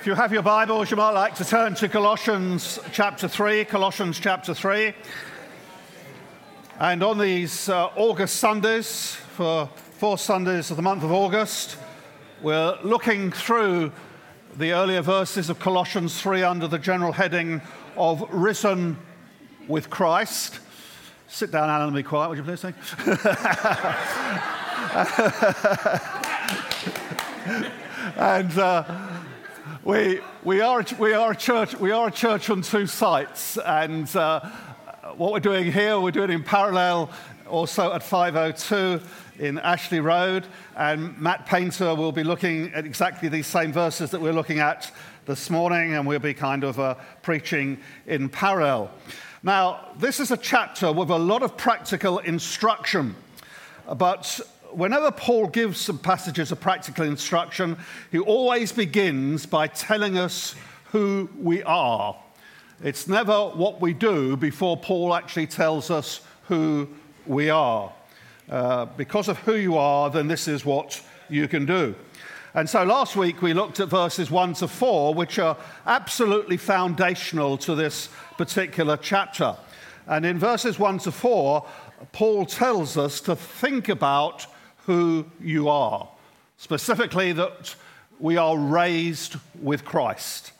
If you have your Bibles, you might like to turn to Colossians chapter 3. Colossians chapter 3. And on these uh, August Sundays, for four Sundays of the month of August, we're looking through the earlier verses of Colossians 3 under the general heading of Risen with Christ. Sit down, Alan, and be quiet, would you please? Thank and uh, we, we, are, we, are a church, we are a church on two sites, and uh, what we're doing here, we're doing in parallel also at 502 in Ashley Road, and Matt Painter will be looking at exactly these same verses that we're looking at this morning, and we'll be kind of uh, preaching in parallel. Now, this is a chapter with a lot of practical instruction, but whenever Paul gives some passages of practical instruction, he always begins by telling us who we are. It's never what we do before Paul actually tells us who we are. Uh, because of who you are, then this is what you can do. And so last week we looked at verses 1 to 4, which are absolutely foundational to this particular chapter. And in verses 1 to 4, Paul tells us to think about who you are. Specifically, that we are raised with Christ.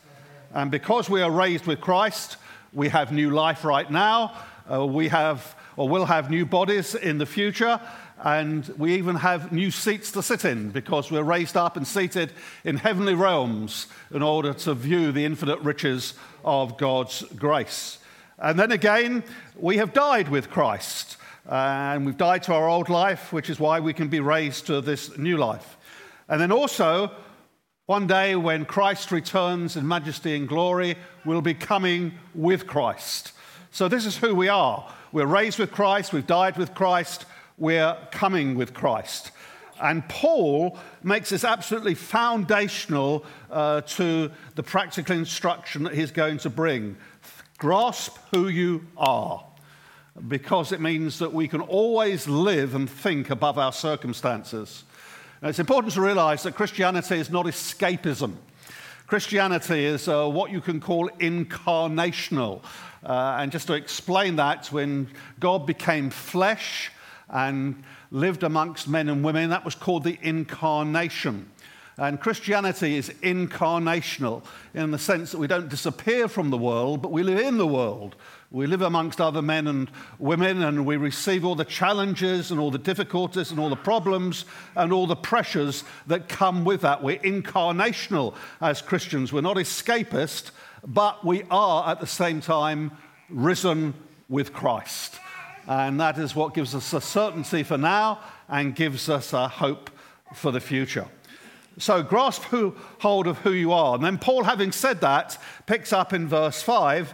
And because we are raised with Christ, we have new life right now. Uh, we have, or will have, new bodies in the future. And we even have new seats to sit in because we're raised up and seated in heavenly realms in order to view the infinite riches of God's grace. And then again, we have died with Christ. And we've died to our old life, which is why we can be raised to this new life. And then also, one day when Christ returns in majesty and glory, we'll be coming with Christ. So this is who we are. We're raised with Christ, we've died with Christ, we're coming with Christ. And Paul makes this absolutely foundational uh, to the practical instruction that he's going to bring. Grasp who you are because it means that we can always live and think above our circumstances. Now, it's important to realize that Christianity is not escapism. Christianity is uh, what you can call incarnational. Uh, and just to explain that, when God became flesh and lived amongst men and women, that was called the incarnation. And Christianity is incarnational in the sense that we don't disappear from the world, but we live in the world. We live amongst other men and women, and we receive all the challenges and all the difficulties and all the problems and all the pressures that come with that. We're incarnational as Christians. We're not escapist, but we are at the same time risen with Christ. And that is what gives us a certainty for now and gives us a hope for the future. So grasp who, hold of who you are. And then Paul, having said that, picks up in verse 5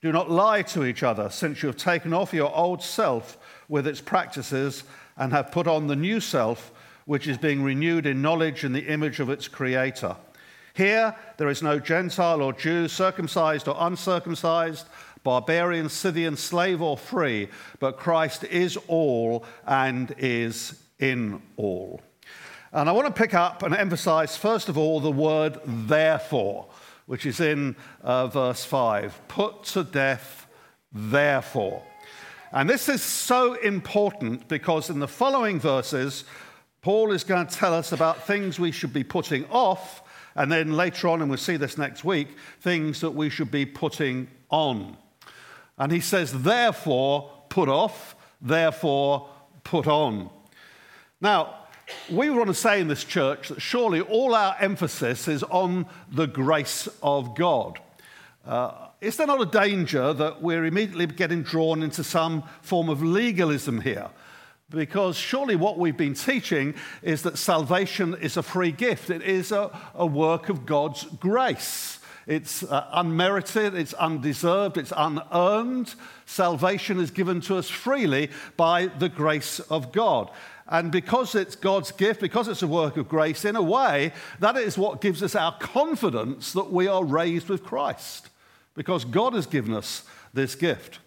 Do not lie to each other, since you have taken off your old self with its practices and have put on the new self, which is being renewed in knowledge in the image of its creator. Here there is no Gentile or Jew, circumcised or uncircumcised, barbarian, Scythian, slave or free, but Christ is all and is in all. And I want to pick up and emphasize, first of all, the word therefore which is in uh, verse 5. Put to death, therefore. And this is so important because in the following verses, Paul is going to tell us about things we should be putting off, and then later on, and we'll see this next week, things that we should be putting on. And he says, therefore, put off, therefore, put on. Now, we want to say in this church that surely all our emphasis is on the grace of God. Uh, is there not a danger that we're immediately getting drawn into some form of legalism here? Because surely what we've been teaching is that salvation is a free gift, it is a, a work of God's grace. it's uh, unmerited, it's undeserved, it's unearned. Salvation is given to us freely by the grace of God. And because it's God's gift, because it's a work of grace, in a way, that is what gives us our confidence that we are raised with Christ, because God has given us this gift.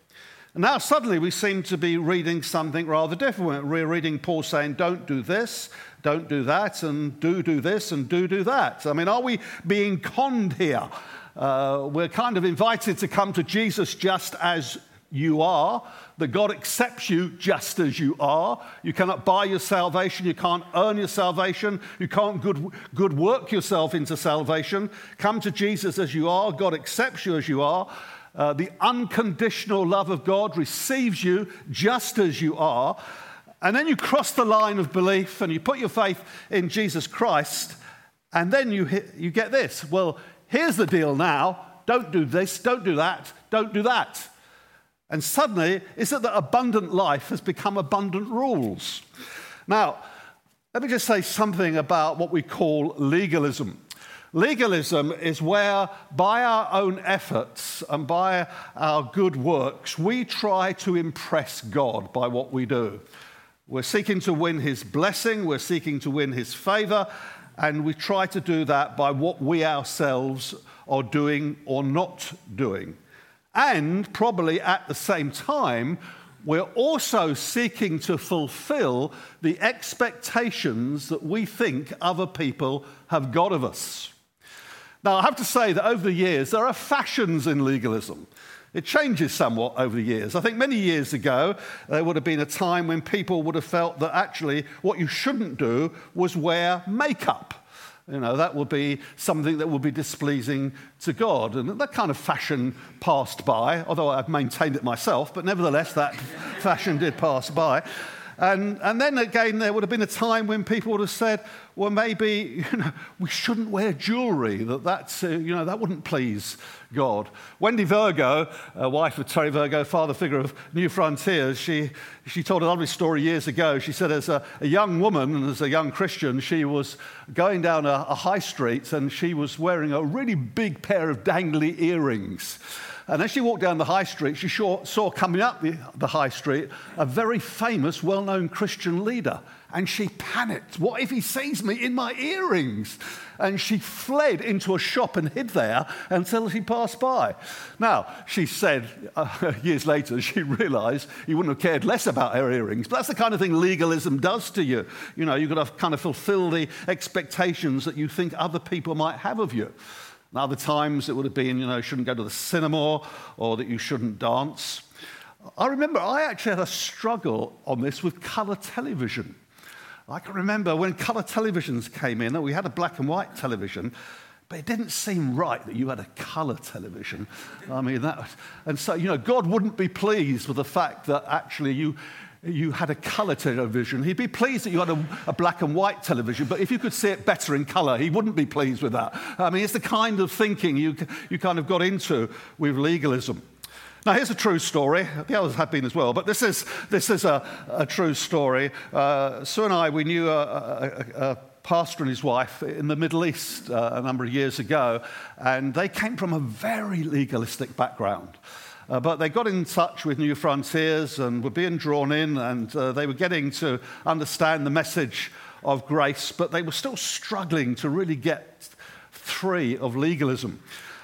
And now suddenly we seem to be reading something rather different. We're reading Paul saying, don't do this, don't do that, and do do this, and do do that. I mean, are we being conned here? Uh, we're kind of invited to come to Jesus just as you are, that God accepts you just as you are. You cannot buy your salvation, you can't earn your salvation, you can't good, good work yourself into salvation. Come to Jesus as you are, God accepts you as you are. Uh, the unconditional love of God receives you just as you are. And then you cross the line of belief and you put your faith in Jesus Christ. And then you, hit, you get this. Well, here's the deal now. Don't do this, don't do that, don't do that. And suddenly, is that abundant life has become abundant rules? Now, let me just say something about what we call legalism. Legalism is where, by our own efforts and by our good works, we try to impress God by what we do. We're seeking to win His blessing, we're seeking to win His favor, and we try to do that by what we ourselves are doing or not doing. And probably at the same time, we're also seeking to fulfill the expectations that we think other people have got of us. Now, I have to say that over the years, there are fashions in legalism. It changes somewhat over the years. I think many years ago, there would have been a time when people would have felt that actually what you shouldn't do was wear makeup. You know, that would be something that would be displeasing to God. And that kind of fashion passed by, although I've maintained it myself, but nevertheless, that fashion did pass by. And, and then again, there would have been a time when people would have said, well, maybe you know, we shouldn't wear jewelry, that, that's, uh, you know, that wouldn't please God. Wendy Virgo, uh, wife of Terry Virgo, father figure of New Frontiers, she, she told a lovely story years ago. She said, as a, a young woman and as a young Christian, she was going down a, a high street and she was wearing a really big pair of dangly earrings. And as she walked down the high street, she saw, coming up the, the high street a very famous, well known Christian leader. And she panicked. What if he sees me in my earrings? And she fled into a shop and hid there until he passed by. Now, she said uh, years later, she realized he wouldn't have cared less about her earrings. But that's the kind of thing legalism does to you. You know, you've got to kind of fulfill the expectations that you think other people might have of you. And the times it would have been, you know, you shouldn't go to the cinema or that you shouldn't dance. I remember I actually had a struggle on this with colour television. I can remember when colour televisions came in, we had a black and white television, but it didn't seem right that you had a colour television. I mean, that, and so, you know, God wouldn't be pleased with the fact that actually you, you had a colour television. He'd be pleased that you had a, a, black and white television, but if you could see it better in colour, he wouldn't be pleased with that. I mean, it's the kind of thinking you, you kind of got into with legalism. Now, here's a true story. The others have been as well, but this is, this is a, a true story. Uh, Sue and I, we knew a, a, a pastor and his wife in the Middle East uh, a number of years ago, and they came from a very legalistic background. Uh, but they got in touch with New Frontiers and were being drawn in, and uh, they were getting to understand the message of grace, but they were still struggling to really get free of legalism.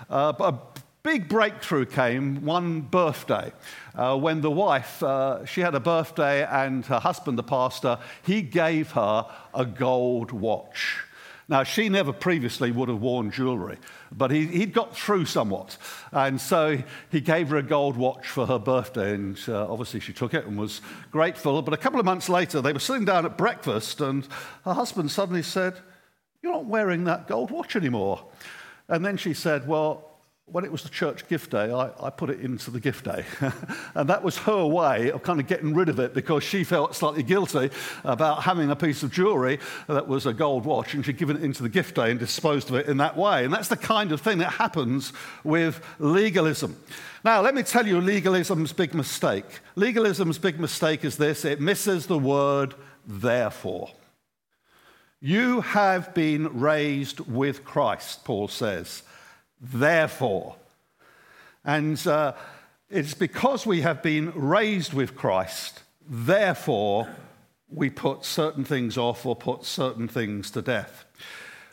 Uh, but a big breakthrough came one birthday uh, when the wife, uh, she had a birthday, and her husband, the pastor, he gave her a gold watch. Now, she never previously would have worn jewelry, but he, he'd got through somewhat. And so he gave her a gold watch for her birthday, and uh, obviously she took it and was grateful. But a couple of months later, they were sitting down at breakfast, and her husband suddenly said, You're not wearing that gold watch anymore. And then she said, Well, when it was the church gift day, I, I put it into the gift day. and that was her way of kind of getting rid of it because she felt slightly guilty about having a piece of jewelry that was a gold watch and she'd given it into the gift day and disposed of it in that way. And that's the kind of thing that happens with legalism. Now, let me tell you legalism's big mistake. Legalism's big mistake is this it misses the word therefore. You have been raised with Christ, Paul says. Therefore. And uh, it's because we have been raised with Christ, therefore, we put certain things off or put certain things to death.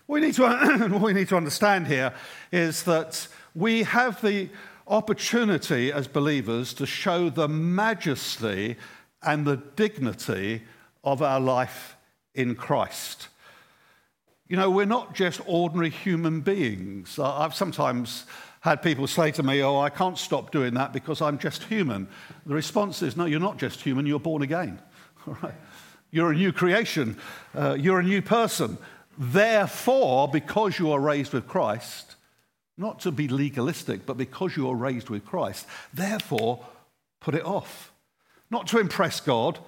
We need to, what we need to understand here is that we have the opportunity as believers to show the majesty and the dignity of our life in Christ. You know, we're not just ordinary human beings. I've sometimes had people say to me, Oh, I can't stop doing that because I'm just human. The response is, No, you're not just human, you're born again. All right? You're a new creation, uh, you're a new person. Therefore, because you are raised with Christ, not to be legalistic, but because you are raised with Christ, therefore, put it off. Not to impress God,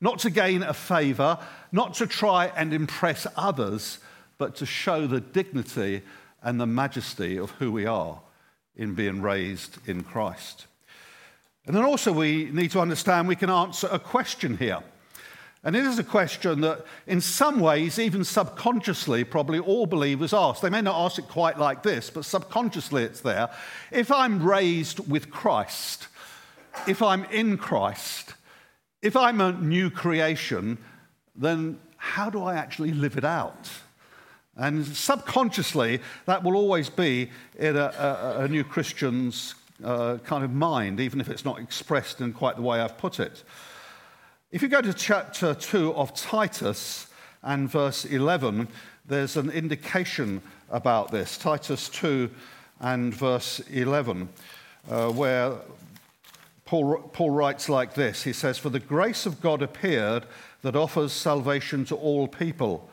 not to gain a favor, not to try and impress others, but to show the dignity and the majesty of who we are in being raised in Christ. And then also, we need to understand we can answer a question here. And it is a question that, in some ways, even subconsciously, probably all believers ask. They may not ask it quite like this, but subconsciously it's there. If I'm raised with Christ, if I'm in Christ, if I'm a new creation, then how do I actually live it out? And subconsciously, that will always be in a, a, a new Christian's uh, kind of mind, even if it's not expressed in quite the way I've put it. If you go to chapter 2 of Titus and verse 11, there's an indication about this. Titus 2 and verse 11, uh, where Paul, Paul writes like this He says, For the grace of God appeared that offers salvation to all people.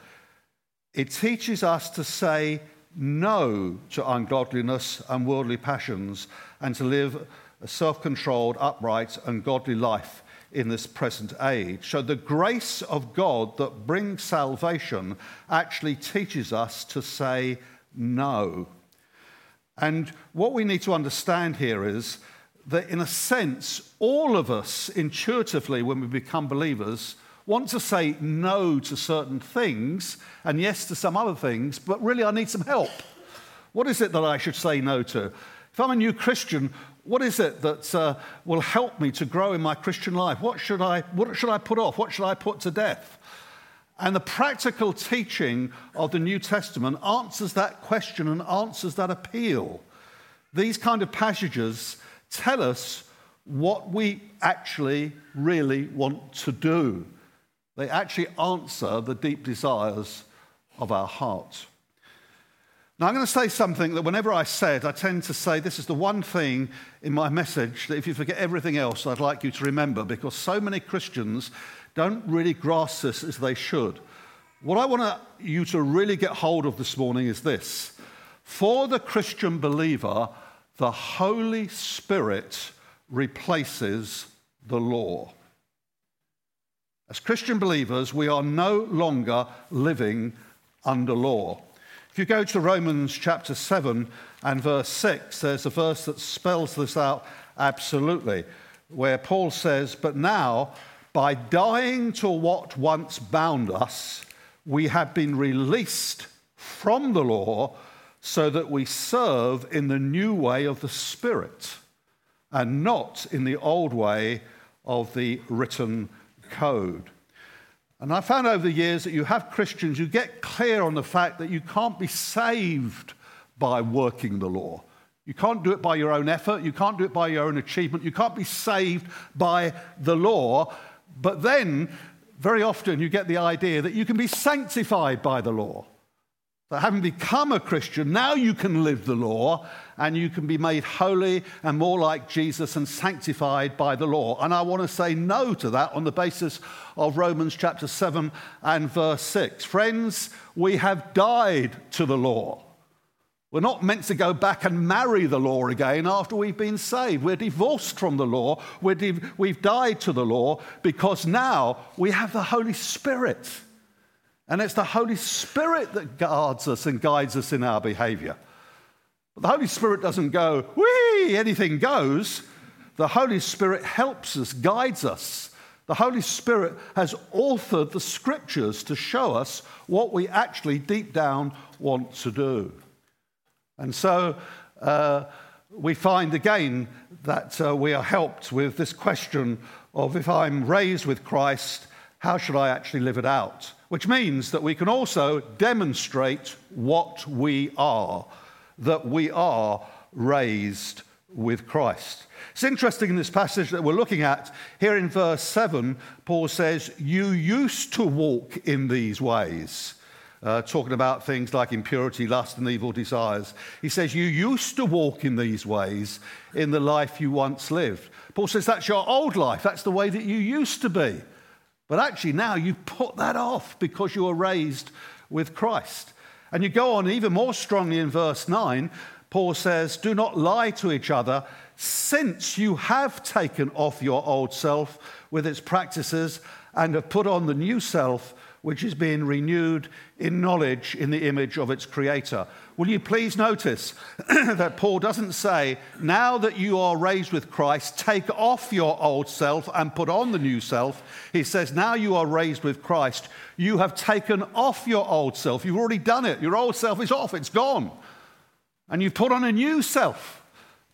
It teaches us to say no to ungodliness and worldly passions and to live a self controlled, upright, and godly life in this present age. So, the grace of God that brings salvation actually teaches us to say no. And what we need to understand here is that, in a sense, all of us intuitively, when we become believers, want to say no to certain things and yes to some other things, but really I need some help. What is it that I should say no to? If I'm a new Christian, what is it that uh, will help me to grow in my Christian life? What should, I, what should I put off? What should I put to death? And the practical teaching of the New Testament answers that question and answers that appeal. These kind of passages tell us what we actually really want to do. They actually answer the deep desires of our heart. Now, I'm going to say something that whenever I say it, I tend to say this is the one thing in my message that if you forget everything else, I'd like you to remember because so many Christians don't really grasp this as they should. What I want you to really get hold of this morning is this For the Christian believer, the Holy Spirit replaces the law. As Christian believers, we are no longer living under law. If you go to Romans chapter 7 and verse 6, there's a verse that spells this out absolutely, where Paul says, But now, by dying to what once bound us, we have been released from the law so that we serve in the new way of the Spirit and not in the old way of the written code. And I found over the years that you have Christians who get clear on the fact that you can't be saved by working the law. You can't do it by your own effort. You can't do it by your own achievement. You can't be saved by the law. But then, very often, you get the idea that you can be sanctified by the law. That having become a Christian, now you can live the law and you can be made holy and more like Jesus and sanctified by the law. And I want to say no to that on the basis of Romans chapter 7 and verse 6. Friends, we have died to the law. We're not meant to go back and marry the law again after we've been saved. We're divorced from the law. we we've died to the law because now we have the Holy Spirit. And it's the Holy Spirit that guards us and guides us in our behavior. But the Holy Spirit doesn't go, whee, anything goes. The Holy Spirit helps us, guides us. The Holy Spirit has authored the scriptures to show us what we actually deep down want to do. And so uh, we find again that uh, we are helped with this question of if I'm raised with Christ, how should I actually live it out? Which means that we can also demonstrate what we are, that we are raised with Christ. It's interesting in this passage that we're looking at here in verse 7, Paul says, You used to walk in these ways. Uh, talking about things like impurity, lust, and evil desires. He says, You used to walk in these ways in the life you once lived. Paul says, That's your old life. That's the way that you used to be. But actually, now you put that off because you were raised with Christ. And you go on even more strongly in verse 9. Paul says, Do not lie to each other, since you have taken off your old self with its practices and have put on the new self, which is being renewed in knowledge in the image of its creator. Will you please notice that Paul doesn't say, now that you are raised with Christ, take off your old self and put on the new self. He says, now you are raised with Christ, you have taken off your old self. You've already done it. Your old self is off, it's gone. And you've put on a new self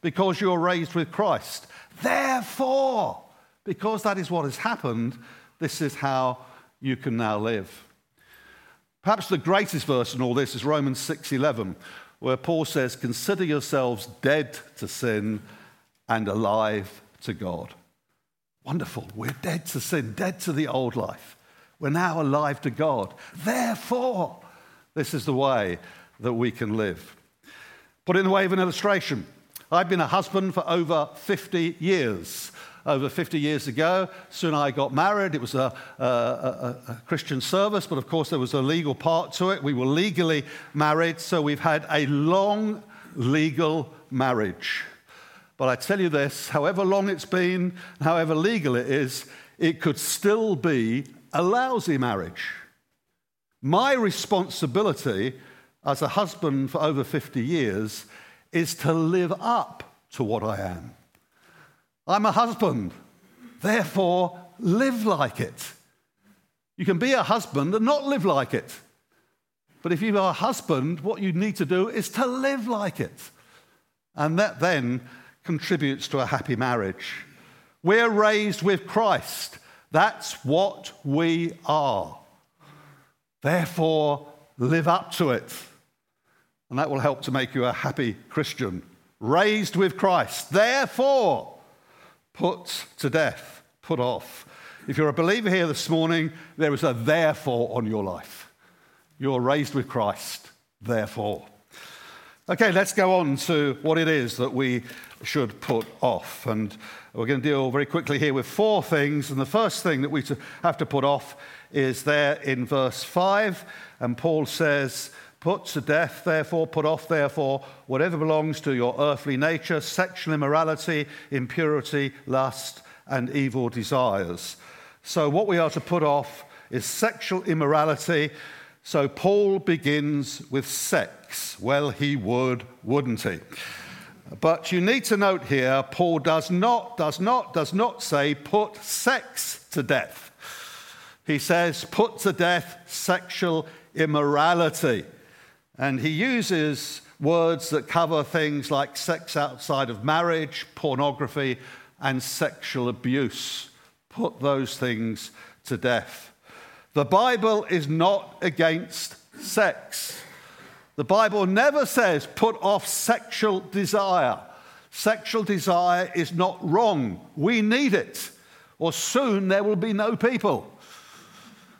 because you're raised with Christ. Therefore, because that is what has happened, this is how you can now live. Perhaps the greatest verse in all this is Romans 6:11, where Paul says, "Consider yourselves dead to sin and alive to God." Wonderful. We're dead to sin, dead to the old life. We're now alive to God. Therefore, this is the way that we can live. Put in the way of an illustration. I've been a husband for over 50 years. Over 50 years ago, soon I got married. It was a, a, a, a, Christian service, but of course there was a legal part to it. We were legally married, so we've had a long legal marriage. But I tell you this however long it's been, however legal it is, it could still be a lousy marriage. My responsibility as a husband for over 50 years is to live up to what I am. I'm a husband, therefore, live like it. You can be a husband and not live like it. But if you are a husband, what you need to do is to live like it. And that then contributes to a happy marriage. We're raised with Christ. That's what we are. Therefore, live up to it and that will help to make you a happy Christian. Raised with Christ. Therefore, put to death, put off. If you're a believer here this morning, there is a therefore on your life. You're raised with Christ, therefore. Okay, let's go on to what it is that we should put off. And we're going to deal very quickly here with four things. And the first thing that we have to put off is there in verse 5. And Paul says, Put to death, therefore, put off, therefore, whatever belongs to your earthly nature sexual immorality, impurity, lust, and evil desires. So, what we are to put off is sexual immorality. So, Paul begins with sex. Well, he would, wouldn't he? But you need to note here, Paul does not, does not, does not say put sex to death. He says put to death sexual immorality. And he uses words that cover things like sex outside of marriage, pornography, and sexual abuse. Put those things to death. The Bible is not against sex. The Bible never says put off sexual desire. Sexual desire is not wrong. We need it, or soon there will be no people.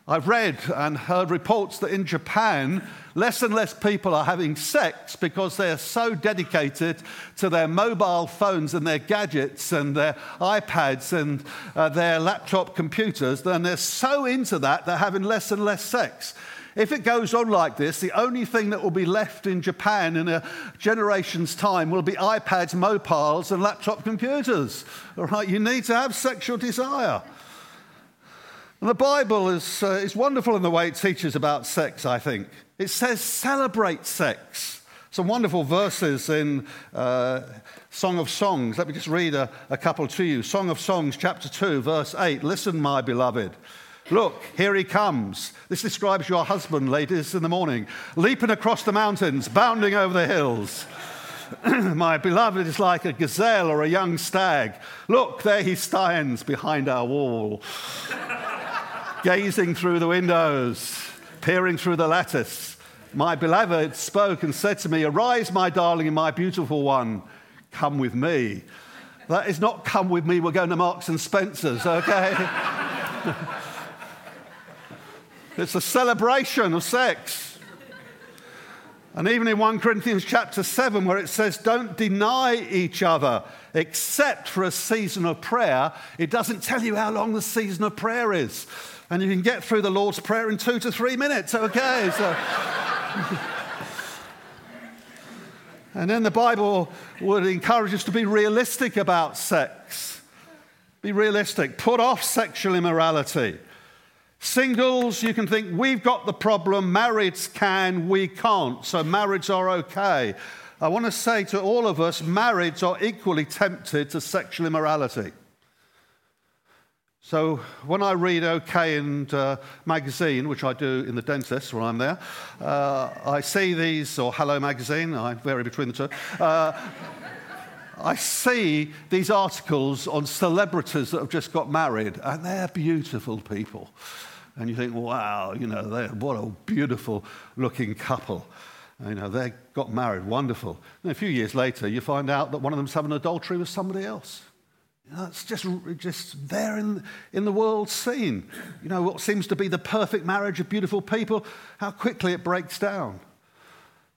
I've read and heard reports that in Japan, less and less people are having sex because they're so dedicated to their mobile phones and their gadgets and their iPads and uh, their laptop computers. Then they're so into that, they're having less and less sex. If it goes on like this, the only thing that will be left in Japan in a generation's time will be iPads, mobiles, and laptop computers. All right, you need to have sexual desire. And the Bible is, uh, is wonderful in the way it teaches about sex, I think. It says celebrate sex. Some wonderful verses in uh, Song of Songs. Let me just read a, a couple to you. Song of Songs, chapter 2, verse 8. Listen, my beloved. Look, here he comes. This describes your husband, ladies, in the morning, leaping across the mountains, bounding over the hills. My beloved is like a gazelle or a young stag. Look, there he stands behind our wall, gazing through the windows, peering through the lattice. My beloved spoke and said to me, Arise, my darling and my beautiful one, come with me. That is not come with me, we're going to Marks and Spencer's, okay? it's a celebration of sex. And even in 1 Corinthians chapter 7, where it says, Don't deny each other except for a season of prayer, it doesn't tell you how long the season of prayer is. And you can get through the Lord's Prayer in two to three minutes, okay? So. and then the Bible would encourage us to be realistic about sex. Be realistic. Put off sexual immorality. Singles, you can think, we've got the problem. Marrieds can, we can't. So marrieds are okay. I want to say to all of us, marrieds are equally tempted to sexual immorality. So when I read OK and uh, magazine, which I do in the dentist when I'm there, uh, I see these, or Hello magazine, I vary between the two. Uh, I see these articles on celebrities that have just got married, and they're beautiful people. And you think, wow, you know, what a beautiful looking couple. You know, they got married, wonderful. And a few years later, you find out that one of them's having adultery with somebody else. You know, it's just, just there in, in the world scene. You know, what seems to be the perfect marriage of beautiful people, how quickly it breaks down.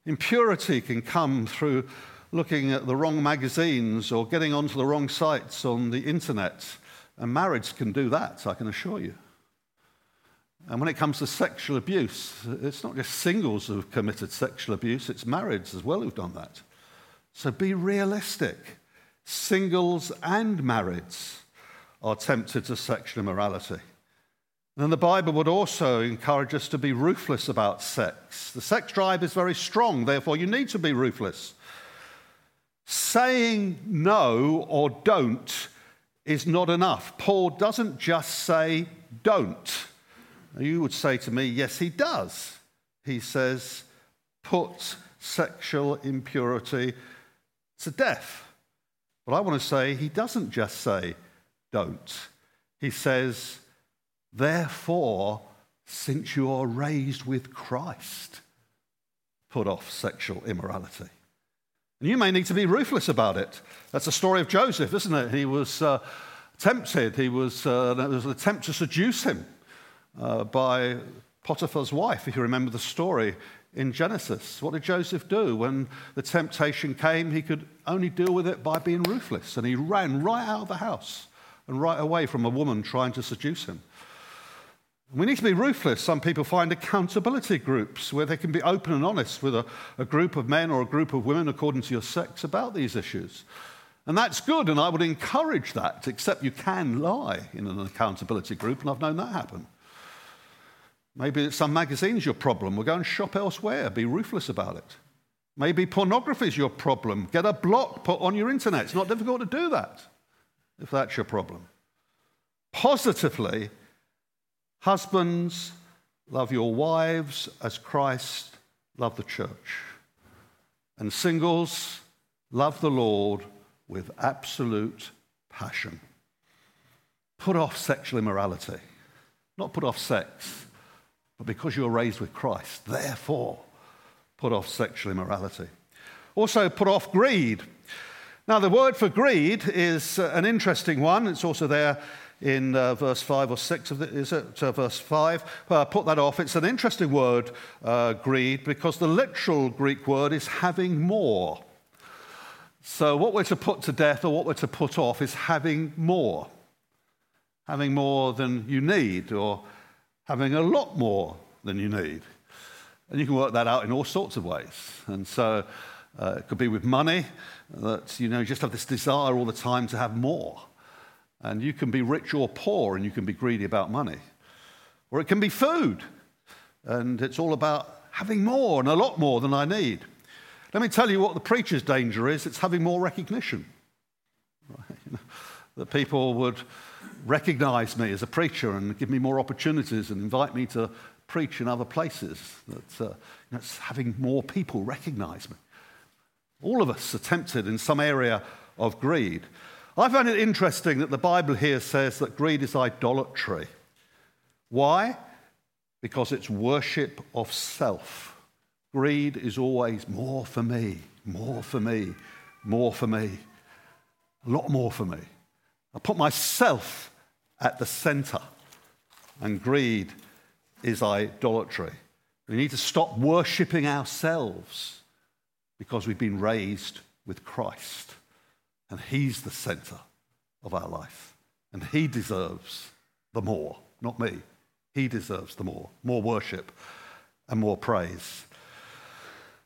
Impurity can come through looking at the wrong magazines or getting onto the wrong sites on the internet. And marriage can do that, I can assure you. And when it comes to sexual abuse, it's not just singles who've committed sexual abuse, it's marrieds as well who've done that. So be realistic. Singles and marrieds are tempted to sexual immorality. And the Bible would also encourage us to be ruthless about sex. The sex drive is very strong, therefore, you need to be ruthless. Saying no or don't is not enough. Paul doesn't just say don't. You would say to me, yes, he does. He says, put sexual impurity to death. But I want to say, he doesn't just say, don't. He says, therefore, since you are raised with Christ, put off sexual immorality. And you may need to be ruthless about it. That's the story of Joseph, isn't it? He was uh, tempted, he was, uh, there was an attempt to seduce him uh, by Potiphar's wife, if you remember the story in Genesis. What did Joseph do? When the temptation came, he could only deal with it by being ruthless. And he ran right out of the house and right away from a woman trying to seduce him. We need to be ruthless. Some people find accountability groups where they can be open and honest with a, a, group of men or a group of women, according to your sex, about these issues. And that's good, and I would encourage that, except you can lie in an accountability group, and I've known that happen. Maybe some magazine's your problem. We'll go and shop elsewhere. Be ruthless about it. Maybe pornography is your problem. Get a block put on your internet. It's not difficult to do that if that's your problem. Positively, husbands, love your wives as Christ loved the church. And singles, love the Lord with absolute passion. Put off sexual immorality, not put off sex but because you're raised with Christ, therefore, put off sexual immorality. Also, put off greed. Now, the word for greed is uh, an interesting one. It's also there in uh, verse 5 or 6 of the, is it uh, verse 5 uh, put that off it's an interesting word uh, greed because the literal greek word is having more so what we're to put to death or what we're to put off is having more having more than you need or having a lot more than you need. And you can work that out in all sorts of ways. And so uh, it could be with money, that you know, you just have this desire all the time to have more. And you can be rich or poor, and you can be greedy about money. Or it can be food, and it's all about having more and a lot more than I need. Let me tell you what the preacher's danger is it's having more recognition. Right? You know, that people would recognize me as a preacher and give me more opportunities and invite me to preach in other places. That uh, you know, having more people recognize me. All of us are tempted in some area of greed. I find it interesting that the Bible here says that greed is idolatry. Why? Because it's worship of self. Greed is always more for me, more for me, more for me, a lot more for me. I put myself at the center, and greed is idolatry. We need to stop worshipping ourselves because we've been raised with Christ, and He's the center of our life, and He deserves the more, not me. He deserves the more, more worship and more praise.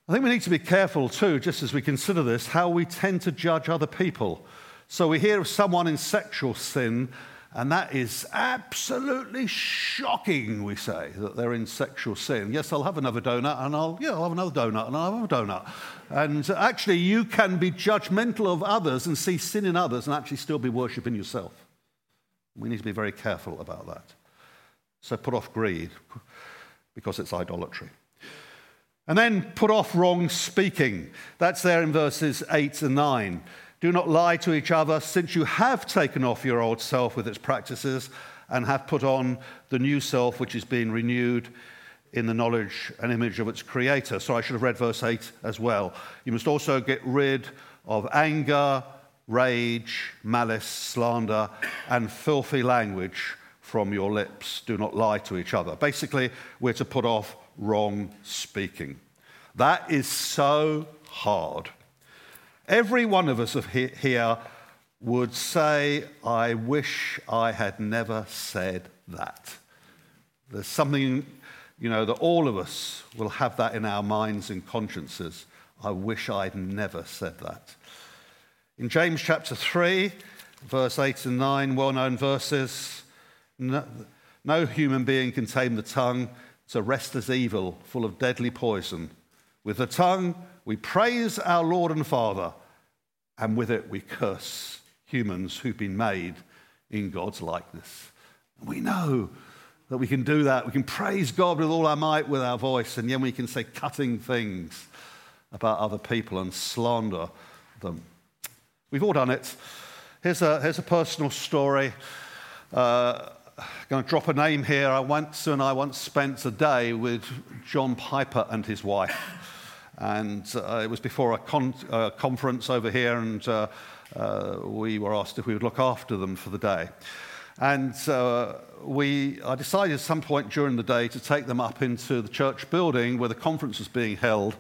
I think we need to be careful too, just as we consider this, how we tend to judge other people. So we hear of someone in sexual sin, and that is absolutely shocking, we say, that they're in sexual sin. Yes, I'll have another donut, and I'll, yeah, I'll have another donut, and I'll have a donut. And actually, you can be judgmental of others and see sin in others and actually still be worshipping yourself. We need to be very careful about that. So put off greed because it's idolatry. And then put off wrong speaking. That's there in verses 8 and 9. Do not lie to each other, since you have taken off your old self with its practices and have put on the new self, which is being renewed in the knowledge and image of its creator. So I should have read verse 8 as well. You must also get rid of anger, rage, malice, slander, and filthy language from your lips. Do not lie to each other. Basically, we're to put off wrong speaking. That is so hard. Every one of us here would say, I wish I had never said that. There's something, you know, that all of us will have that in our minds and consciences. I wish I'd never said that. In James chapter 3, verse 8 and 9, well known verses, no, no human being can tame the tongue. It's a restless evil full of deadly poison. With the tongue, we praise our Lord and Father, and with it, we curse humans who've been made in God's likeness. We know that we can do that. We can praise God with all our might with our voice, and then we can say cutting things about other people and slander them. We've all done it. Here's a, here's a personal story. Uh, going to drop a name here. I once and I once spent a day with John Piper and his wife, and uh, it was before a con- conference over here, and uh, uh, we were asked if we would look after them for the day. And uh, we, I decided at some point during the day to take them up into the church building where the conference was being held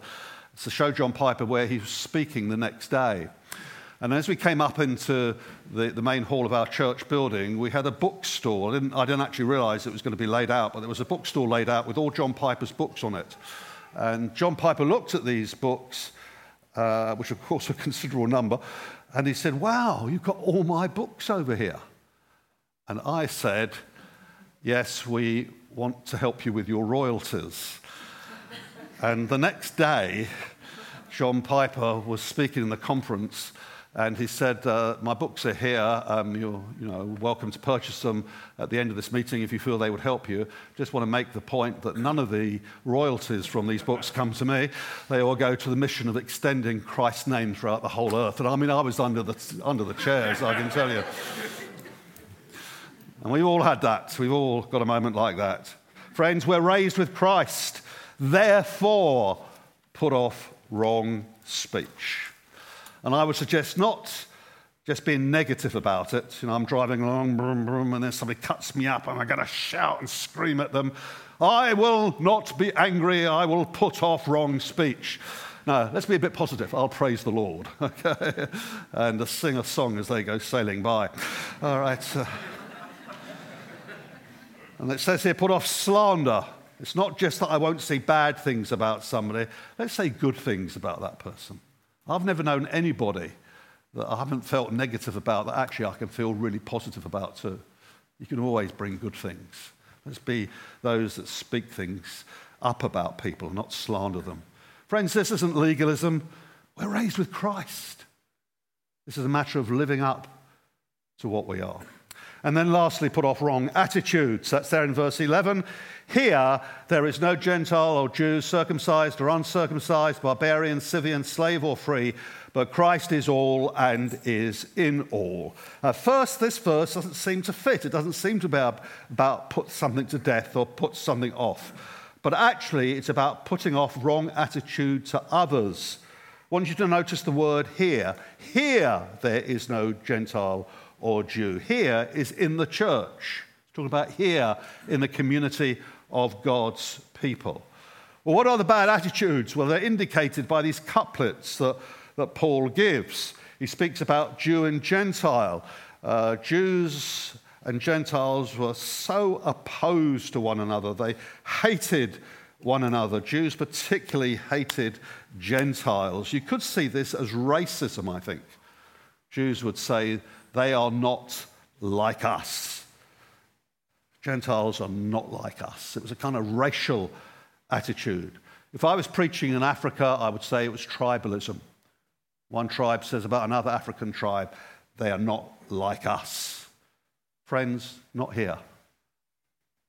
to show John Piper where he was speaking the next day. And as we came up into the, the main hall of our church building, we had a bookstore. I didn't, I didn't actually realize it was going to be laid out, but there was a bookstore laid out with all John Piper's books on it. And John Piper looked at these books, uh, which of course were a considerable number, and he said, Wow, you've got all my books over here. And I said, Yes, we want to help you with your royalties. and the next day, John Piper was speaking in the conference and he said, uh, My books are here. Um, you're you know, welcome to purchase them at the end of this meeting if you feel they would help you. Just want to make the point that none of the royalties from these books come to me. They all go to the mission of extending Christ's name throughout the whole earth. And I mean, I was under the, under the chairs, I can tell you. And we've all had that. We've all got a moment like that. Friends, we're raised with Christ. Therefore, put off wrong speech. And I would suggest not just being negative about it. You know, I'm driving along, broom, broom, and then somebody cuts me up and I'm going to shout and scream at them. I will not be angry. I will put off wrong speech. Now, let's be a bit positive. I'll praise the Lord, okay? And sing a song as they go sailing by. All right. Uh, and it says here, put off slander. It's not just that I won't say bad things about somebody. Let's say good things about that person. I've never known anybody that I haven't felt negative about that actually I can feel really positive about too. You can always bring good things. Let's be those that speak things up about people, not slander them. Friends, this isn't legalism. We're raised with Christ. This is a matter of living up to what we are. And then lastly, put off wrong attitudes. That's there in verse 11. Here, there is no Gentile or Jew, circumcised or uncircumcised, barbarian, Scythian, slave or free, but Christ is all and is in all. First, this verse doesn't seem to fit. It doesn't seem to be about put something to death or put something off. But actually, it's about putting off wrong attitude to others. I want you to notice the word here. Here, there is no Gentile or Jew. Here is in the church. It's talking about here in the community of God's people. Well, what are the bad attitudes? Well, they're indicated by these couplets that, that Paul gives. He speaks about Jew and Gentile. Uh, Jews and Gentiles were so opposed to one another, they hated one another. Jews particularly hated Gentiles. You could see this as racism, I think. Jews would say they are not like us. Gentiles are not like us. It was a kind of racial attitude. If I was preaching in Africa, I would say it was tribalism. One tribe says about another African tribe, they are not like us. Friends, not here,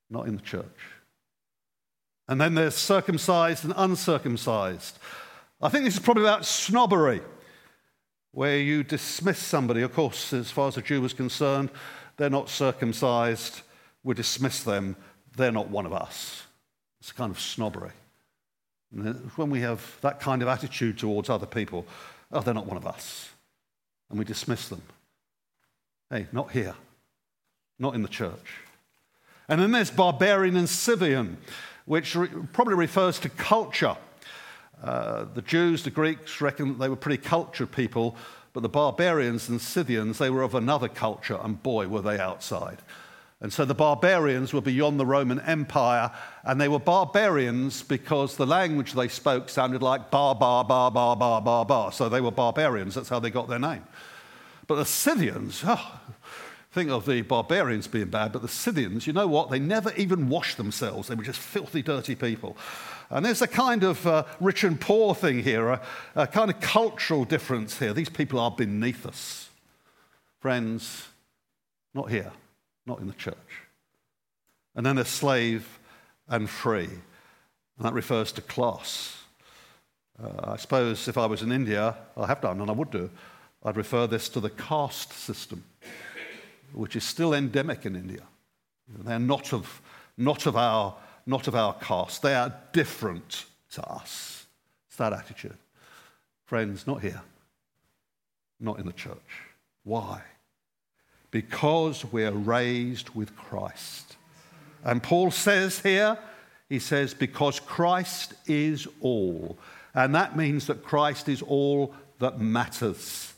not in the church. And then there's circumcised and uncircumcised. I think this is probably about snobbery where you dismiss somebody. Of course, as far as a Jew was concerned, they're not circumcised. We dismiss them. They're not one of us. It's a kind of snobbery. And when we have that kind of attitude towards other people, oh, they're not one of us. And we dismiss them. Hey, not here. Not in the church. And then there's barbarian and Scythian, which re- probably refers to culture. Uh, the Jews, the Greeks reckon that they were pretty cultured people, but the barbarians and Scythians, they were of another culture, and boy, were they outside. And so the barbarians were beyond the Roman Empire, and they were barbarians because the language they spoke sounded like bar, bar, bar, bar, bar, bar, bar. So they were barbarians. That's how they got their name. But the Scythians, oh, think of the barbarians being bad, but the Scythians, you know what? They never even washed themselves. They were just filthy, dirty people. And there's a kind of uh, rich and poor thing here, a, a kind of cultural difference here. These people are beneath us. Friends, not here, not in the church. And then there's slave and free. And that refers to class. Uh, I suppose if I was in India, I have done and I would do, I'd refer this to the caste system, which is still endemic in India. They're not of, not of our not of our caste. They are different to us. It's that attitude. Friends, not here, not in the church. Why? Because we're raised with Christ. And Paul says here, he says, because Christ is all. And that means that Christ is all that matters.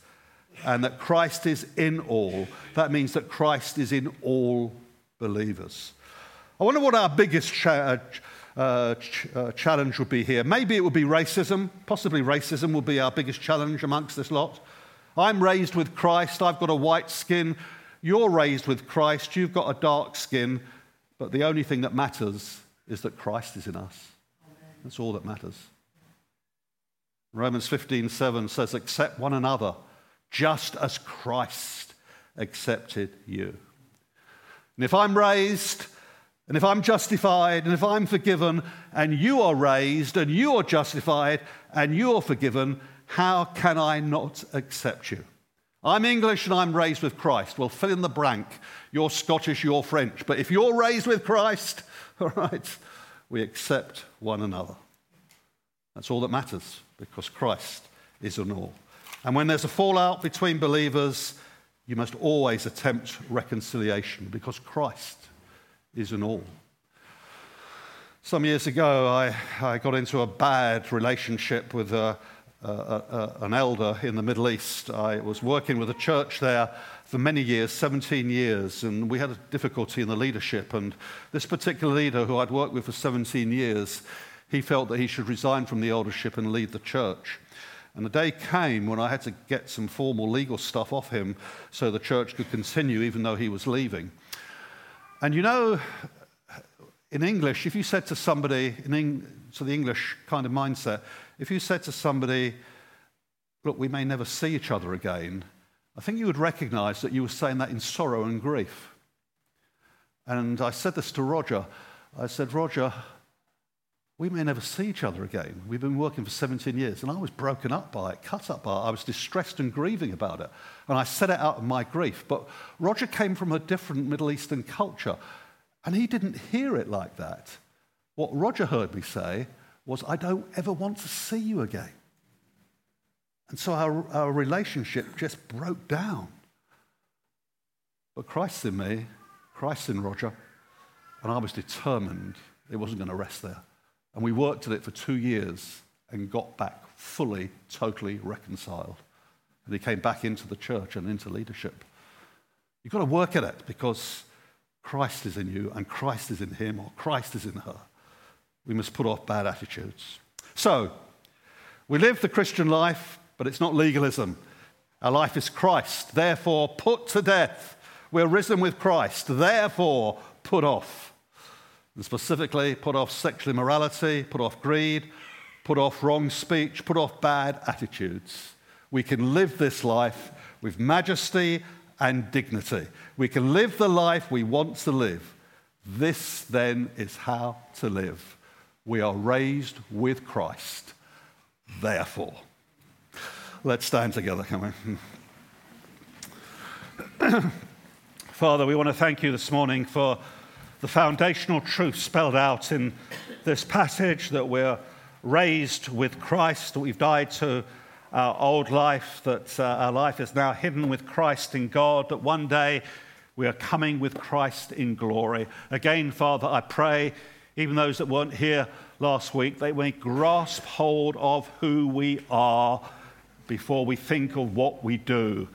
And that Christ is in all. That means that Christ is in all believers. I wonder what our biggest cha- uh, uh, ch- uh, challenge would be here. Maybe it would be racism. Possibly racism will be our biggest challenge amongst this lot. I'm raised with Christ. I've got a white skin. You're raised with Christ. You've got a dark skin. But the only thing that matters is that Christ is in us. That's all that matters. Romans 15:7 says, Accept one another, just as Christ accepted you. And if I'm raised and if I'm justified and if I'm forgiven and you are raised and you are justified and you're forgiven, how can I not accept you? I'm English and I'm raised with Christ. Well, fill in the blank. You're Scottish, you're French. But if you're raised with Christ, all right, we accept one another. That's all that matters because Christ is in all. And when there's a fallout between believers, you must always attempt reconciliation because Christ is an all. Some years ago, I, I got into a bad relationship with a, a, a, an elder in the Middle East. I was working with a church there for many years, 17 years, and we had a difficulty in the leadership. And this particular leader, who I'd worked with for 17 years, he felt that he should resign from the eldership and lead the church. And the day came when I had to get some formal legal stuff off him so the church could continue even though he was leaving. And you know, in English, if you said to somebody, in to the English kind of mindset, if you said to somebody, look, we may never see each other again, I think you would recognize that you were saying that in sorrow and grief. And I said this to Roger. I said, Roger, we may never see each other again. We've been working for 17 years, and I was broken up by it, cut up by it. I was distressed and grieving about it. And I said it out of my grief. But Roger came from a different Middle Eastern culture, and he didn't hear it like that. What Roger heard me say was, I don't ever want to see you again. And so our, our relationship just broke down. But Christ in me, Christ in Roger, and I was determined it wasn't going to rest there. And we worked at it for two years and got back fully, totally reconciled. And he came back into the church and into leadership. You've got to work at it because Christ is in you and Christ is in him or Christ is in her. We must put off bad attitudes. So, we live the Christian life, but it's not legalism. Our life is Christ. Therefore, put to death. We're risen with Christ. Therefore, put off and specifically, put off sexual immorality, put off greed, put off wrong speech, put off bad attitudes. We can live this life with majesty and dignity. We can live the life we want to live. This then is how to live. We are raised with Christ. Therefore, let's stand together, can we? Father, we want to thank you this morning for the foundational truth spelled out in this passage that we're raised with Christ, that we've died to our old life, that uh, our life is now hidden with Christ in God, that one day we are coming with Christ in glory. Again, Father, I pray, even those that weren't here last week, they may grasp hold of who we are before we think of what we do.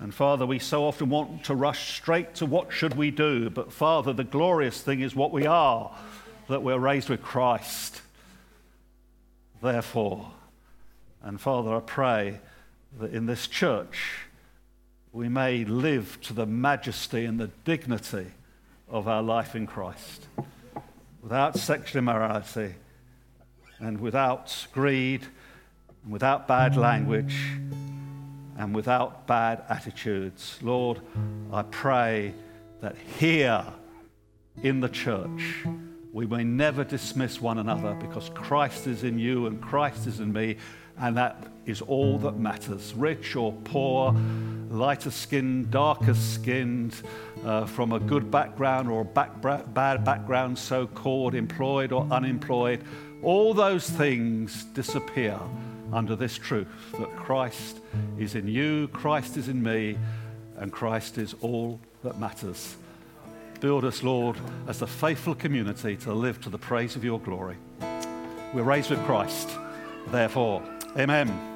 And Father, we so often want to rush straight to what should we do. But Father, the glorious thing is what we are, that we're raised with Christ. Therefore, and Father, I pray that in this church we may live to the majesty and the dignity of our life in Christ, without sexual immorality and without greed, and without bad language and without bad attitudes. Lord, I pray that here in the church, we may never dismiss one another because Christ is in you and Christ is in me, and that is all that matters. Rich or poor, lighter skinned, darker skinned, uh, from a good background or a back, bad background, so called, employed or unemployed, all those things disappear under this truth that Christ is in you, Christ is in me, and Christ is all that matters. Build us, Lord, as a faithful community to live to the praise of your glory. We're raised with Christ. Therefore, amen.